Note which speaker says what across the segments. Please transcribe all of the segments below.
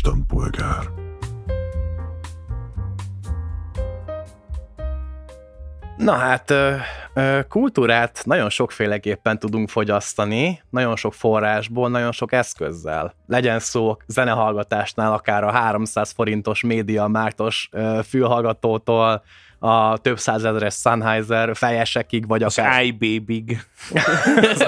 Speaker 1: istenpolgár.
Speaker 2: Na hát, kultúrát nagyon sokféleképpen tudunk fogyasztani, nagyon sok forrásból, nagyon sok eszközzel. Legyen szó zenehallgatásnál akár a 300 forintos média mártos fülhallgatótól, a több százezeres Sennheiser fejesekig, vagy akár...
Speaker 3: Az iBaby-ig.
Speaker 2: az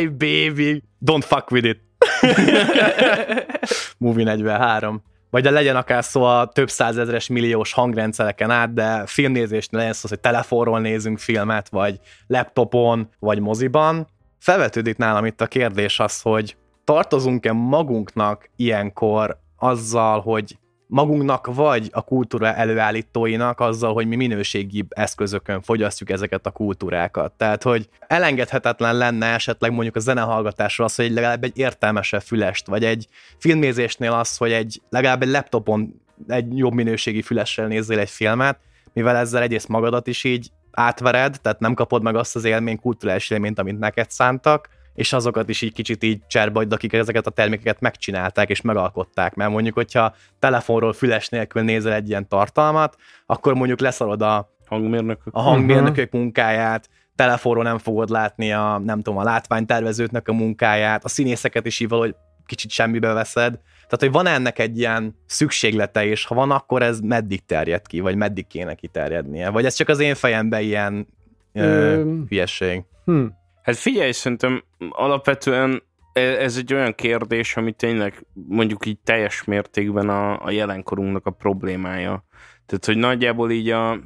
Speaker 2: iBaby. Don't fuck with it. Movie 43 vagy de legyen akár szó a több százezres milliós hangrendszereken át, de filmnézésnél legyen szó, hogy telefonról nézünk filmet, vagy laptopon, vagy moziban. Felvetődik nálam itt a kérdés az, hogy tartozunk-e magunknak ilyenkor azzal, hogy magunknak vagy a kultúra előállítóinak azzal, hogy mi minőségi eszközökön fogyasztjuk ezeket a kultúrákat. Tehát, hogy elengedhetetlen lenne esetleg mondjuk a zenehallgatásra az, hogy legalább egy értelmesebb fülest, vagy egy filmnézésnél az, hogy egy legalább egy laptopon egy jobb minőségi fülessel nézzél egy filmet, mivel ezzel egész magadat is így átvered, tehát nem kapod meg azt az élmény, kulturális élményt, amit neked szántak, és azokat is így kicsit így cserbe akik ezeket a termékeket megcsinálták és megalkották, mert mondjuk, hogyha telefonról füles nélkül nézel egy ilyen tartalmat, akkor mondjuk leszarod a
Speaker 3: hangmérnökök,
Speaker 2: a hangmérnökök uh-huh. munkáját, telefonról nem fogod látni a, nem tudom, a látványtervezőknek a munkáját, a színészeket is így valahogy kicsit semmibe veszed. Tehát, hogy van ennek egy ilyen szükséglete, és ha van, akkor ez meddig terjed ki, vagy meddig kéne kiterjednie? Vagy ez csak az én fejemben ilyen ö, hülyesség? Hm.
Speaker 3: Hát figyelj, szerintem alapvetően e, ez egy olyan kérdés, ami tényleg mondjuk így teljes mértékben a, a jelenkorunknak a problémája. Tehát, hogy nagyjából így a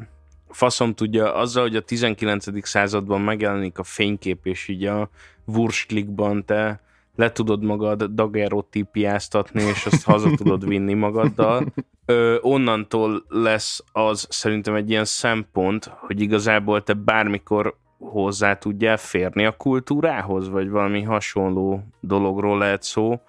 Speaker 3: faszom tudja, azzal, hogy a 19. században megjelenik a fénykép, és így a wurstlikban te le tudod magad dagerotípiáztatni, és azt haza tudod vinni magaddal. Ö, onnantól lesz az szerintem egy ilyen szempont, hogy igazából te bármikor hozzá tudjál férni a kultúrához, vagy valami hasonló dologról lehet szó.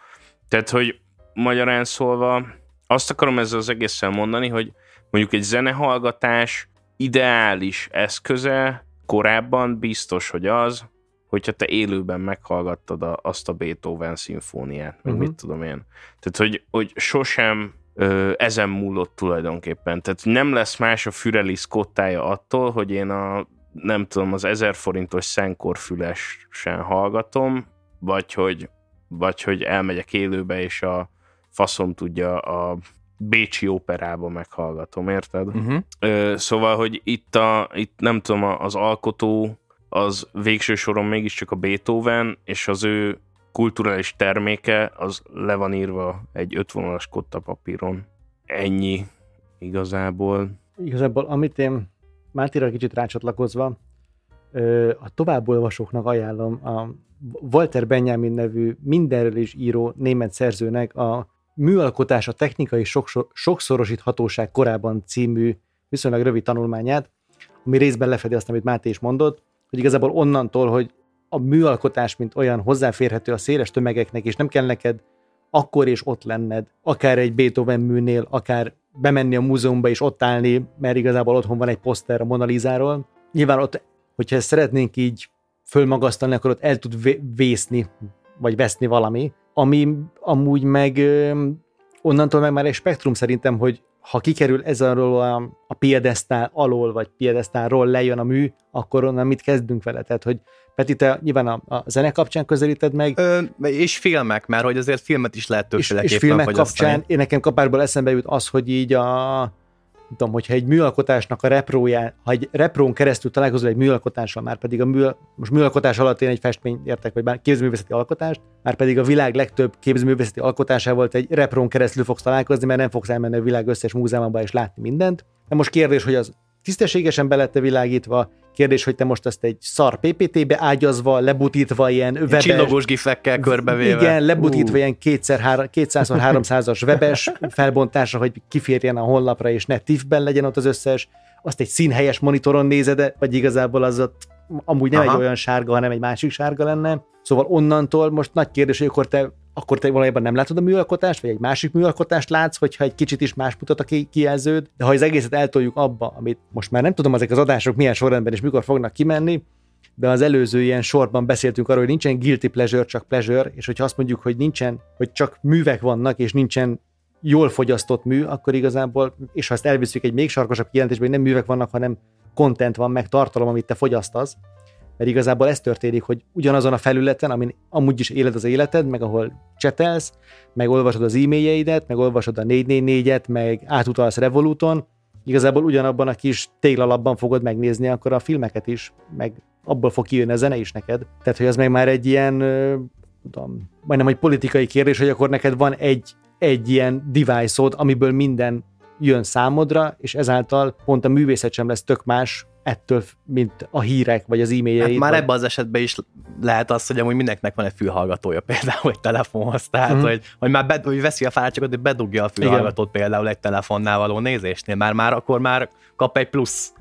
Speaker 3: Tehát, hogy magyarán szólva, azt akarom ezzel az egészen mondani, hogy mondjuk egy zenehallgatás ideális eszköze korábban biztos, hogy az, hogyha te élőben meghallgattad a, azt a Beethoven szimfóniát, meg uh-huh. mit tudom én. Tehát, hogy, hogy sosem ö, ezen múlott tulajdonképpen. Tehát nem lesz más a Füreli Scottája attól, hogy én a nem tudom, az ezer forintos szenkor fülesen hallgatom, vagy hogy, vagy hogy elmegyek élőbe, és a faszom tudja a Bécsi operába meghallgatom, érted? Uh-huh. Ö, szóval, hogy itt, a, itt nem tudom, az alkotó az végső soron mégiscsak a Beethoven, és az ő kulturális terméke az le van írva egy ötvonalas kotta papíron. Ennyi igazából.
Speaker 4: Igazából, amit én Mátira kicsit rácsatlakozva, a továbbolvasóknak ajánlom a Walter Benjamin nevű mindenről is író német szerzőnek a Műalkotás a technikai sokszorosíthatóság korában című viszonylag rövid tanulmányát, ami részben lefedi azt, amit Máté is mondott, hogy igazából onnantól, hogy a műalkotás, mint olyan hozzáférhető a széles tömegeknek, és nem kell neked akkor és ott lenned, akár egy Beethoven műnél, akár bemenni a múzeumba és ott állni, mert igazából otthon van egy poszter a Monalizáról. Nyilván ott, hogyha ezt szeretnénk így fölmagasztalni, akkor ott el tud vészni, vagy veszni valami, ami amúgy meg onnantól meg már egy spektrum szerintem, hogy ha kikerül ez arról a, a piedesztál alól, vagy piedesztálról lejön a mű, akkor onnan mit kezdünk vele? Tehát, hogy Peti, te nyilván a, a zene kapcsán közelíted meg.
Speaker 2: Ö, és filmek, mert hogy azért filmet is lehet többféleképpen
Speaker 4: És, és filmek kapcsán, én nekem kapásból eszembe jut az, hogy így a tudom, hogyha egy műalkotásnak a repróján, ha egy reprón keresztül találkozol egy műalkotással, már pedig a mű, most műalkotás alatt én egy festmény értek, vagy bár képzőművészeti alkotást, már pedig a világ legtöbb képzőművészeti alkotásával egy reprón keresztül fogsz találkozni, mert nem fogsz elmenni a világ összes múzeumába és látni mindent. De most kérdés, hogy az tisztességesen belette világítva, Kérdés, hogy te most ezt egy szar PPT-be ágyazva, lebutítva ilyen webes...
Speaker 2: Csillogós gifekkel körbevéve.
Speaker 4: Igen, lebutítva uh. ilyen 200x300-as webes felbontásra, hogy kiférjen a honlapra, és ne TIFF-ben legyen ott az összes, azt egy színhelyes monitoron nézed, vagy igazából az ott amúgy nem Aha. egy olyan sárga, hanem egy másik sárga lenne. Szóval onnantól most nagy kérdés, hogy akkor te akkor te valójában nem látod a műalkotást, vagy egy másik műalkotást látsz, hogyha egy kicsit is más mutat a kijelződ, de ha az egészet eltoljuk abba, amit most már nem tudom, ezek az adások milyen sorrendben és mikor fognak kimenni, de az előző ilyen sorban beszéltünk arról, hogy nincsen guilty pleasure, csak pleasure, és hogyha azt mondjuk, hogy nincsen, hogy csak művek vannak, és nincsen jól fogyasztott mű, akkor igazából, és ha ezt elviszük egy még sarkosabb kijelentésbe, hogy nem művek vannak, hanem content van, meg tartalom, amit te fogyasztasz, mert igazából ez történik, hogy ugyanazon a felületen, amin amúgy is éled az életed, meg ahol csetelsz, meg olvasod az e-mailjeidet, meg olvasod a 444-et, meg átutalsz Revoluton, igazából ugyanabban a kis téglalapban fogod megnézni akkor a filmeket is, meg abból fog kijönni a zene is neked. Tehát, hogy az meg már egy ilyen, tudom, majdnem egy politikai kérdés, hogy akkor neked van egy, egy ilyen device-od, amiből minden jön számodra, és ezáltal pont a művészet sem lesz tök más ettől, mint a hírek, vagy az e-mailjei. Hát
Speaker 2: már
Speaker 4: vagy...
Speaker 2: ebben az esetben is lehet az, hogy amúgy mindenkinek van egy fülhallgatója például egy telefonhoz, tehát mm. hogy, hogy már bed, hogy veszi a fáradtságot, hogy bedugja a fülhallgatót Igen. például egy telefonnál való nézésnél, már, már akkor már kap egy plusz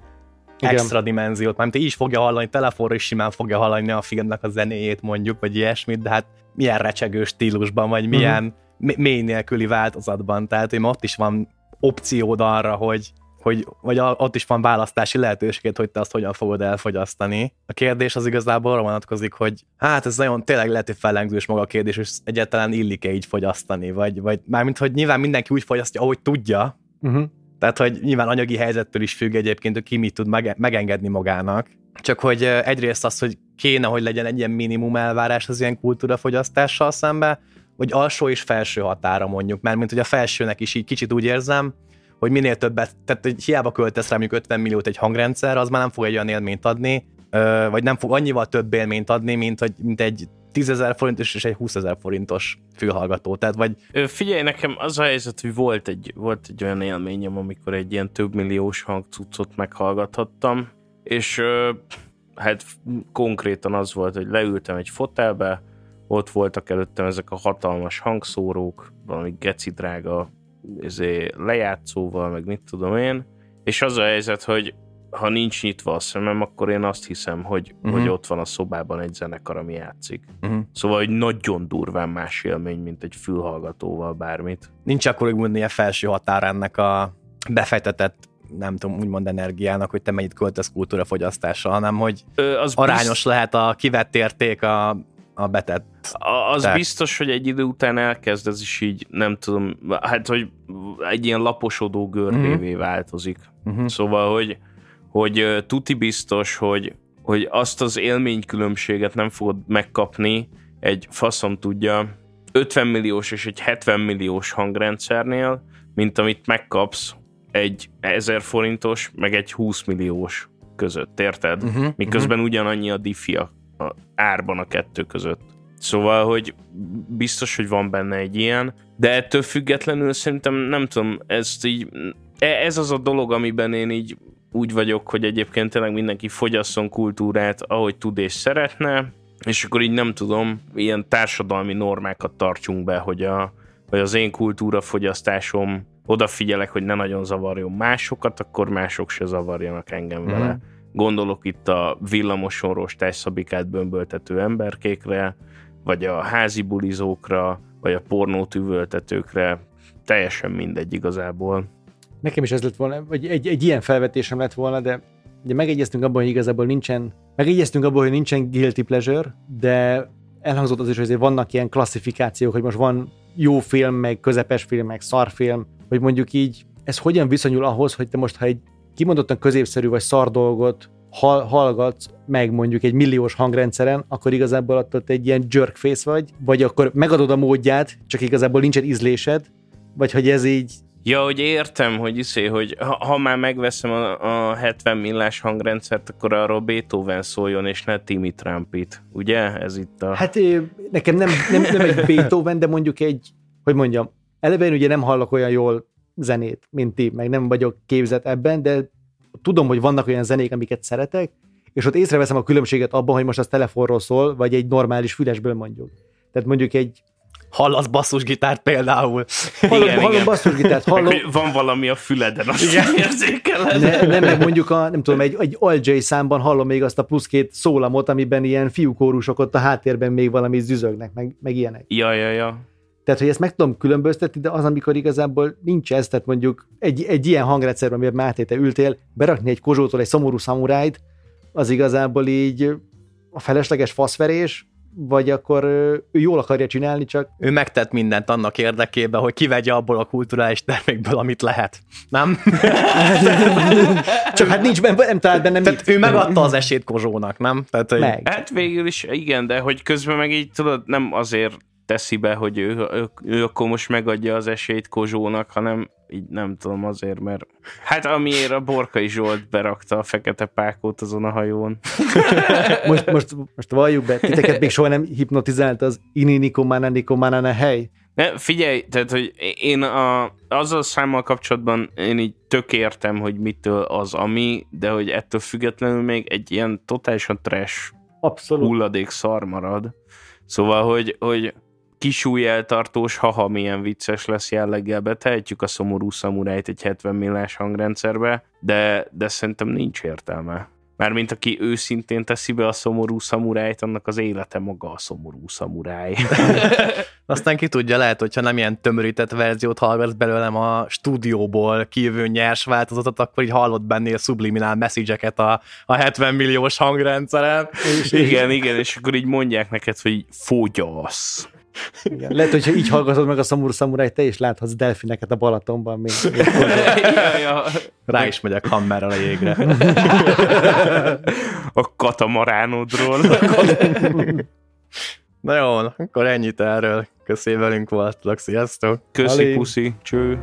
Speaker 2: igen. extra dimenziót, mert így is fogja hallani, telefonra is simán fogja hallani a filmnek a zenéjét mondjuk, vagy ilyesmit, de hát milyen recsegő stílusban, vagy milyen uh-huh. mély nélküli változatban, tehát hogy ott is van opciód arra, hogy, hogy vagy ott is van választási lehetőséged, hogy te azt hogyan fogod elfogyasztani. A kérdés az igazából arra vonatkozik, hogy hát ez nagyon tényleg lehet, hogy fellengzős maga a kérdés, és egyáltalán illik-e így fogyasztani, vagy, vagy mármint, hogy nyilván mindenki úgy fogyasztja, ahogy tudja, uh-huh. Tehát, hogy nyilván anyagi helyzettől is függ egyébként, hogy ki mit tud megengedni magának. Csak hogy egyrészt az, hogy kéne, hogy legyen egy ilyen minimum elvárás az ilyen kultúrafogyasztással szembe, vagy alsó és felső határa mondjuk, mert mint hogy a felsőnek is így kicsit úgy érzem, hogy minél többet, tehát hogy hiába költesz rá mondjuk 50 milliót egy hangrendszer, az már nem fog egy olyan élményt adni, vagy nem fog annyival több élményt adni, mint, hogy, mint egy 10 ezer forintos és egy 20 ezer forintos fülhallgató. Tehát vagy...
Speaker 3: Figyelj, nekem az a helyzet, hogy volt egy, volt egy olyan élményem, amikor egy ilyen több milliós hangcuccot meghallgathattam, és hát konkrétan az volt, hogy leültem egy fotelbe, ott voltak előttem ezek a hatalmas hangszórók, valami geci drága ezért lejátszóval, meg mit tudom én, és az a helyzet, hogy ha nincs nyitva a szemem, akkor én azt hiszem, hogy, uh-huh. hogy ott van a szobában egy zenekar, ami játszik. Uh-huh. Szóval, hogy nagyon durván más élmény, mint egy fülhallgatóval bármit.
Speaker 2: Nincs akkor úgymond ilyen felső határ ennek a befektetett nem tudom, úgymond energiának, hogy te mennyit költesz kultúrafogyasztásra, hanem hogy Ö, az arányos bizt... lehet a kivett érték a, a betett.
Speaker 3: Az Tehát... biztos, hogy egy idő után elkezd ez is így, nem tudom, hát hogy egy ilyen laposodó görbévé uh-huh. változik. Uh-huh. Szóval, hogy hogy tuti biztos, hogy, hogy azt az élménykülönbséget nem fogod megkapni egy faszom tudja 50 milliós és egy 70 milliós hangrendszernél, mint amit megkapsz egy 1000 forintos, meg egy 20 milliós között, érted? Uh-huh, Miközben uh-huh. ugyanannyi a diffi a, árban a kettő között. Szóval, hogy biztos, hogy van benne egy ilyen, de ettől függetlenül szerintem nem tudom, ez így, e, ez az a dolog, amiben én így úgy vagyok, hogy egyébként tényleg mindenki fogyasszon kultúrát, ahogy tud és szeretne, és akkor így nem tudom, ilyen társadalmi normákat tartsunk be, hogy, a, hogy az én kultúra fogyasztásom odafigyelek, hogy ne nagyon zavarjon másokat, akkor mások se zavarjanak engem mm-hmm. vele. Gondolok itt a villamoson rostás szabikát bömböltető emberkékre, vagy a házi bulizókra, vagy a pornót üvöltetőkre, teljesen mindegy igazából.
Speaker 4: Nekem is ez lett volna, vagy egy, egy ilyen felvetésem lett volna, de ugye megegyeztünk abban, hogy igazából nincsen, megegyeztünk abban, hogy nincsen guilty pleasure, de elhangzott az is, hogy azért vannak ilyen klasszifikációk, hogy most van jó film, meg közepes film, meg szarfilm, hogy mondjuk így ez hogyan viszonyul ahhoz, hogy te most, ha egy kimondottan középszerű vagy szar dolgot hall, hallgatsz meg mondjuk egy milliós hangrendszeren, akkor igazából attól egy ilyen jerkface vagy, vagy akkor megadod a módját, csak igazából nincsen ízlésed, vagy hogy ez így
Speaker 3: Ja, hogy értem, hogy iszé, hogy ha, ha már megveszem a, a 70 millás hangrendszert, akkor arról Beethoven szóljon, és ne Timmy Trumpit. Ugye? Ez itt a...
Speaker 4: Hát nekem nem, nem, nem egy Beethoven, de mondjuk egy, hogy mondjam, eleve ugye nem hallok olyan jól zenét, mint ti, meg nem vagyok képzett ebben, de tudom, hogy vannak olyan zenék, amiket szeretek, és ott észreveszem a különbséget abban, hogy most az telefonról szól, vagy egy normális fülesből mondjuk. Tehát mondjuk egy
Speaker 2: hallasz basszusgitárt például.
Speaker 4: Hallom, igen, hallom igen. basszusgitárt, hallom.
Speaker 3: van valami a füleden, azt igen. érzékeled.
Speaker 4: Ne, nem, meg mondjuk a, nem tudom, egy, egy All számban hallom még azt a plusz két szólamot, amiben ilyen fiúkórusok ott a háttérben még valami züzögnek, meg, meg ilyenek.
Speaker 3: Ja, ja, ja.
Speaker 4: Tehát, hogy ezt meg tudom különböztetni, de az, amikor igazából nincs ez, tehát mondjuk egy, egy ilyen hangrendszerben, amiben Máté, te ültél, berakni egy kozsótól egy szomorú szamurájt, az igazából így a felesleges faszverés, vagy akkor ő jól akarja csinálni, csak...
Speaker 2: Ő megtett mindent annak érdekében, hogy kivegye abból a kulturális termékből, amit lehet. Nem?
Speaker 4: csak hát nincs benne, nem talált benne
Speaker 2: Tehát
Speaker 4: mit.
Speaker 2: ő megadta az esélyt Kozsónak, nem? Tehát, hogy
Speaker 4: Meg.
Speaker 3: Hát végül is igen, de hogy közben meg így tudod, nem azért teszi be, hogy ő, ő, ő akkor most megadja az esélyt Kozsónak, hanem így nem tudom azért, mert hát amiért a Borkai Zsolt berakta a fekete pákót azon a hajón.
Speaker 4: Most, most, most valljuk be, titeket még soha nem hipnotizált az ininikomána nikomána hely.
Speaker 3: Ne, figyelj, tehát, hogy én a, azzal a számmal kapcsolatban én így tök értem, hogy mitől az ami, de hogy ettől függetlenül még egy ilyen totálisan trash
Speaker 4: Abszolút.
Speaker 3: hulladék szar marad. Szóval, hogy, hogy kisúlyeltartós, haha milyen vicces lesz jelleggel betehetjük a szomorú szamurájt egy 70 millás hangrendszerbe, de, de szerintem nincs értelme. Mármint aki őszintén teszi be a szomorú szamurájt, annak az élete maga a szomorú szamuráj.
Speaker 2: aztán ki tudja, lehet, hogyha nem ilyen tömörített verziót hallgatsz belőlem a stúdióból kívül nyers változatot, akkor így hallott bennél subliminál message a, a 70 milliós hangrendszeren.
Speaker 3: igen, igen, és akkor így mondják neked, hogy így fogyasz.
Speaker 4: Igen. Lehet, hogyha így hallgatod meg a szomorú szamuráj, te is láthatsz delfineket a Balatonban. Még, még
Speaker 3: ja, ja.
Speaker 2: Rá is megyek hammerrel a jégre.
Speaker 3: A katamaránodról.
Speaker 2: Na jó, akkor ennyit erről. Köszönjük velünk voltatok, sziasztok!
Speaker 3: Köszi,
Speaker 4: Alé.
Speaker 3: puszi, cső.